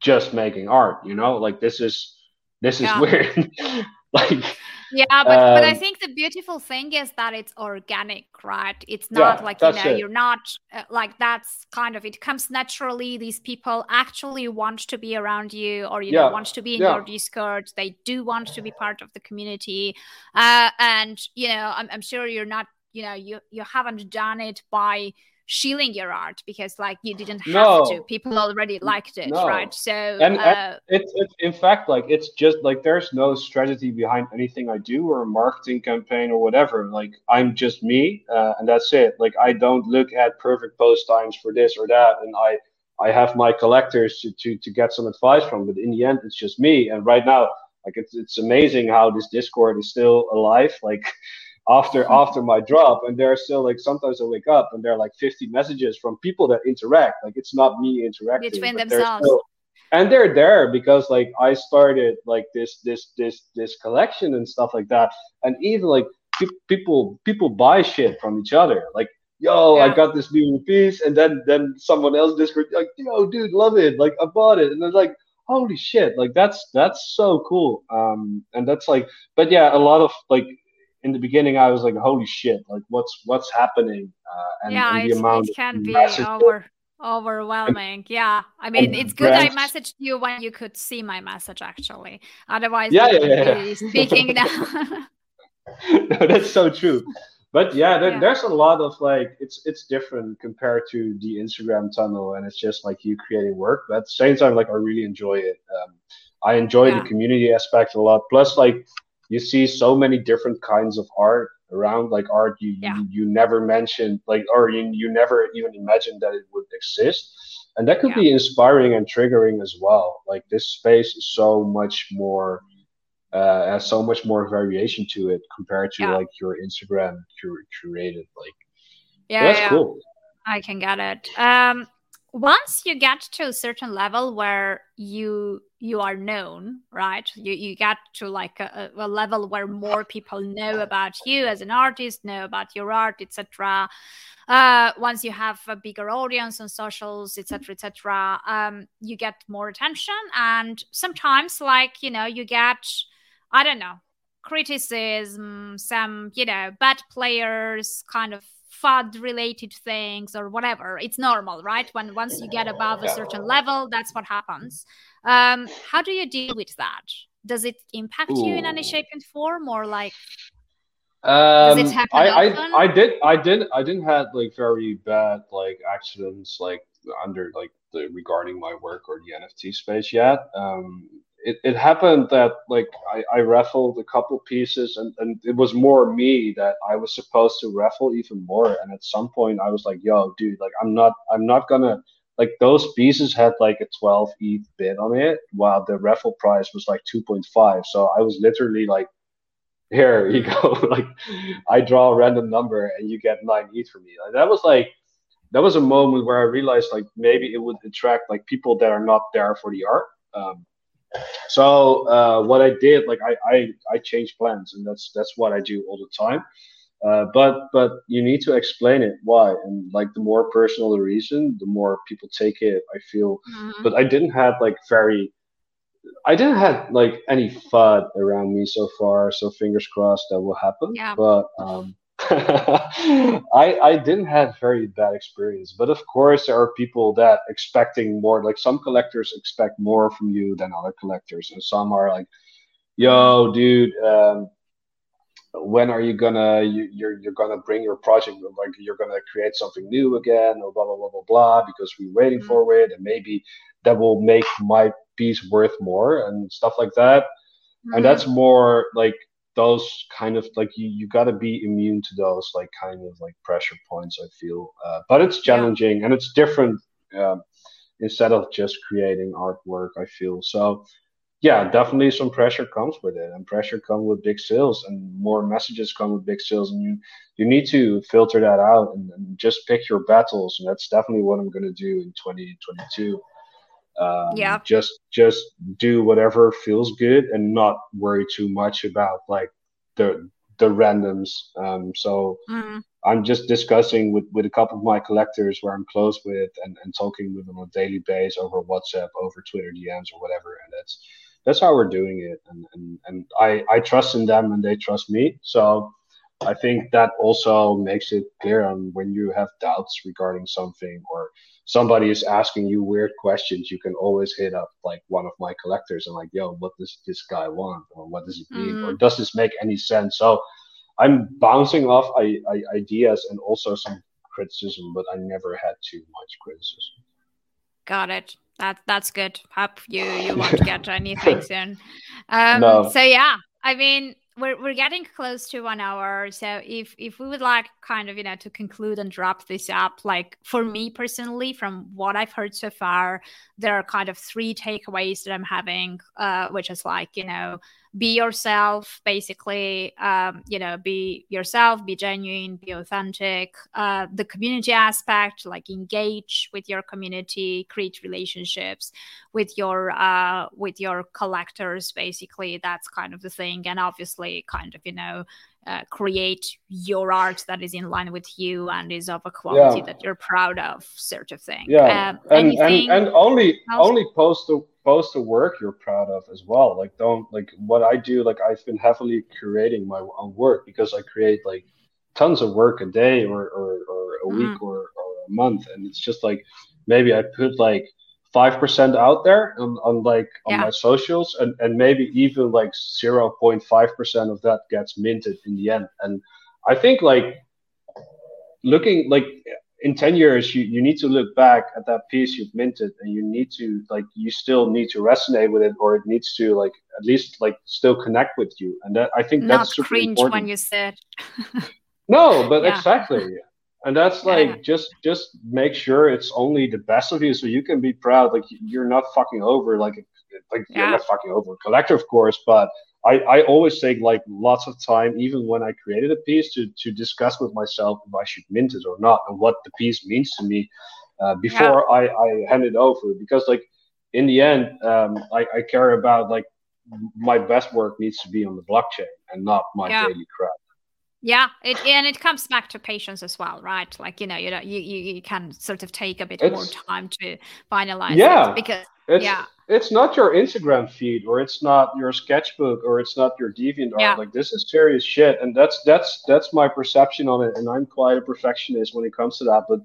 just making art you know like this is this is yeah. weird like yeah but, um, but i um, think the beautiful thing is that it's organic right it's not yeah, like you know it. you're not uh, like that's kind of it comes naturally these people actually want to be around you or you yeah. know want to be in yeah. your discord they do want to be part of the community uh, and you know I'm, I'm sure you're not you know you you haven't done it by shilling your art because like you didn't have no. to. People already liked it no. right? So and, uh, it's in fact like it's just like there's no strategy behind anything i do or a marketing campaign or whatever. Like i'm just me uh, and that's it. Like i don't look at perfect post times for this or that and i i have my collectors to to, to get some advice from but in the end it's just me. And right now like it's, it's amazing how this discord is still alive. Like after after my drop and there are still like sometimes i wake up and there are like 50 messages from people that interact. Like it's not me interacting between themselves. still, and they're there because like i started like this this this this collection and stuff like that. And even like people people buy shit from each other. Like yo yeah. i got this new piece and then then someone else discord like yo dude love it. Like i bought it. And they're like holy shit. Like that's that's so cool. Um and that's like but yeah a lot of like in the beginning I was like, holy shit, like what's what's happening? Uh, and, yeah, and the amount it can be over, overwhelming. And, yeah, I mean, it's good I messaged you when you could see my message actually. Otherwise, yeah, yeah, yeah, yeah. speaking now. no, that's so true. But yeah, there, yeah, there's a lot of like it's it's different compared to the Instagram tunnel, and it's just like you creating work. But at the same time, like I really enjoy it. Um, I enjoy yeah. the community aspect a lot. Plus, like you see so many different kinds of art around like art you yeah. you, you never mentioned like or you, you never even imagined that it would exist and that could yeah. be inspiring and triggering as well like this space is so much more uh, has so much more variation to it compared to yeah. like your instagram cur- curated like yeah that's cool i can get it um once you get to a certain level where you you are known right? You you get to like a, a level where more people know about you as an artist know about your art etc uh, once you have a bigger audience on socials etc etc um, you get more attention. And sometimes like you know you get i don't know criticism some you know bad players kind of FUD related things or whatever. It's normal, right? When once you get above a certain level, that's what happens. Um, how do you deal with that? Does it impact Ooh. you in any shape and form, or like? Um, does it happen I, I, I did I did I didn't have like very bad like accidents like under like the regarding my work or the NFT space yet. Um, it, it happened that like I, I raffled a couple pieces and, and it was more me that I was supposed to raffle even more. And at some point I was like, yo, dude, like I'm not I'm not gonna like those pieces had like a 12 ETH bid on it, while the raffle price was like 2.5. So I was literally like, here you go. like I draw a random number and you get nine ETH from me. Like, that was like that was a moment where I realized like maybe it would attract like people that are not there for the art. Um, so uh, what I did, like I, I, I changed plans, and that's that's what I do all the time. Uh, but but you need to explain it why, and like the more personal the reason, the more people take it. I feel, mm-hmm. but I didn't have like very, I didn't have like any FUD around me so far. So fingers crossed that will happen. Yeah. But um, I I didn't have very bad experience, but of course there are people that expecting more. Like some collectors expect more from you than other collectors, and some are like, "Yo, dude, um, when are you gonna you, you're you're gonna bring your project like you're gonna create something new again or blah blah blah blah blah because we're waiting mm-hmm. for it and maybe that will make my piece worth more and stuff like that." Mm-hmm. And that's more like those kind of like you, you got to be immune to those like kind of like pressure points i feel uh, but it's challenging yeah. and it's different um, instead of just creating artwork i feel so yeah, definitely some pressure comes with it, and pressure comes with big sales, and more messages come with big sales, and you you need to filter that out and, and just pick your battles, and that's definitely what I'm going to do in 2022. Um, yeah. Just just do whatever feels good, and not worry too much about like the the randoms. Um, so mm. I'm just discussing with, with a couple of my collectors where I'm close with and, and talking with them on a daily basis over WhatsApp, over Twitter DMs or whatever. And that's that's how we're doing it. And and, and I, I trust in them and they trust me. So I think that also makes it clear on when you have doubts regarding something or somebody is asking you weird questions, you can always hit up like one of my collectors and like, yo, what does this guy want? Or what does he mean? Mm. Or does this make any sense? So I'm bouncing off I, I, ideas and also some criticism, but I never had too much criticism. Got it. That that's good. Hope you you won't get anything soon. Um, no. So yeah, I mean, we're we're getting close to one hour. So if if we would like kind of you know to conclude and wrap this up, like for me personally, from what I've heard so far, there are kind of three takeaways that I'm having, uh, which is like you know be yourself basically um, you know be yourself be genuine be authentic uh, the community aspect like engage with your community create relationships with your uh, with your collectors basically that's kind of the thing and obviously kind of you know uh, create your art that is in line with you and is of a quality yeah. that you're proud of sort of thing yeah um, and, and, and only only post the post the work you're proud of as well like don't like what i do like i've been heavily curating my own work because i create like tons of work a day or or, or a mm. week or, or a month and it's just like maybe i put like five percent out there on, on like on yeah. my socials, and, and maybe even like zero point five percent of that gets minted in the end. And I think like looking like in 10 years you, you need to look back at that piece you've minted and you need to like you still need to resonate with it or it needs to like at least like still connect with you and that i think Not that's super cringe important. when you said no but yeah. exactly and that's like yeah. just just make sure it's only the best of you so you can be proud like you're not fucking over like like yeah. you're not fucking over collector of course but I, I always take like lots of time even when i created a piece to to discuss with myself if i should mint it or not and what the piece means to me uh, before yeah. I, I hand it over because like in the end um, I, I care about like my best work needs to be on the blockchain and not my daily crap yeah, it and it comes back to patience as well, right? Like you know, you know, you you, you can sort of take a bit it's, more time to finalize yeah, it because it's, yeah, it's not your Instagram feed or it's not your sketchbook or it's not your DeviantArt. Yeah. Like this is serious shit, and that's that's that's my perception on it. And I'm quite a perfectionist when it comes to that, but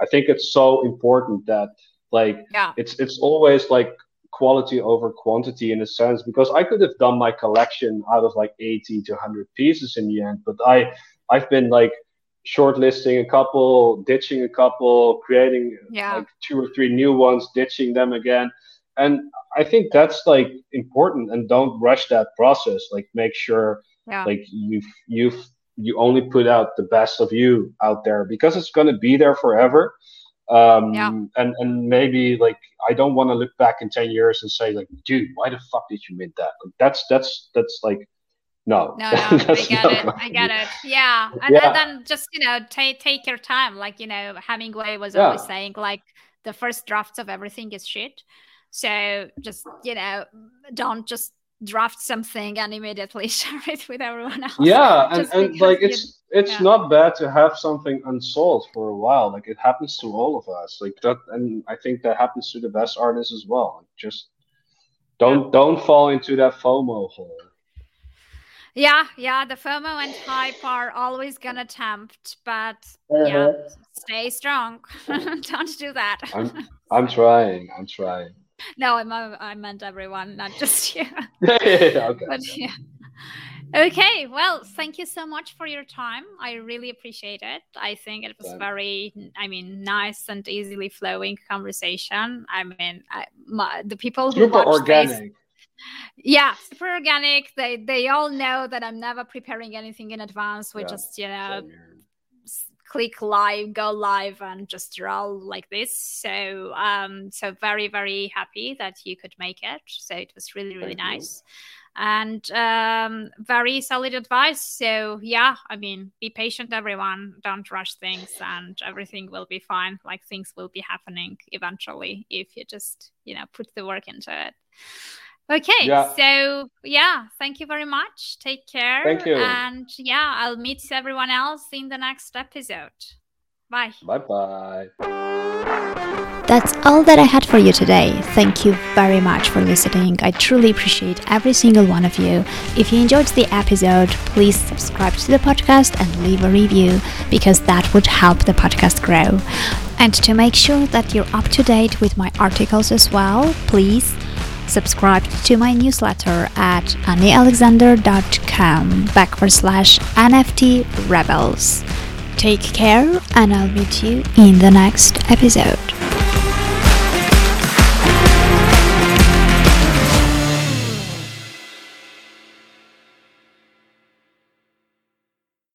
I think it's so important that like yeah. it's it's always like quality over quantity in a sense because I could have done my collection out of like 80 to 100 pieces in the end, but I I've been like shortlisting a couple, ditching a couple, creating yeah. like two or three new ones, ditching them again. And I think that's like important and don't rush that process. Like make sure yeah. like you've you've you only put out the best of you out there because it's gonna be there forever um yeah. and and maybe like i don't want to look back in 10 years and say like dude why the fuck did you mint that? Like, that's that's that's like no. No, no i get it i get it. yeah and, yeah. then just you know take take your time like you know hemingway was yeah. always saying like the first drafts of everything is shit. So just you know don't just draft something and immediately share it with everyone else. Yeah, and, and like it's it's yeah. not bad to have something unsold for a while. Like it happens to all of us. Like that, and I think that happens to the best artists as well. Like just don't yeah. don't fall into that FOMO hole. Yeah, yeah, the FOMO and hype are always gonna tempt, but uh-huh. yeah, stay strong. don't do that. I'm I'm trying. I'm trying. No, I'm, I meant everyone, not just you. yeah, yeah, okay. But yeah. Okay, well, thank you so much for your time. I really appreciate it. I think it was very, I mean, nice and easily flowing conversation. I mean, I, my, the people who super organic. This, yeah, super organic. They they all know that I'm never preparing anything in advance. We yeah, just you know click live, go live, and just roll like this. So, um, so very, very happy that you could make it. So it was really, really Thank nice. You. And um, very solid advice. So, yeah, I mean, be patient, everyone. Don't rush things, and everything will be fine. Like things will be happening eventually if you just, you know, put the work into it. Okay, yeah. so yeah, thank you very much. Take care. Thank you. And yeah, I'll meet everyone else in the next episode. Bye. Bye bye. That's all that I had for you today. Thank you very much for listening. I truly appreciate every single one of you. If you enjoyed the episode, please subscribe to the podcast and leave a review because that would help the podcast grow. And to make sure that you're up to date with my articles as well, please subscribe to my newsletter at anniealexander.com backward slash NFT rebels. Take care, and I'll meet you in the next episode.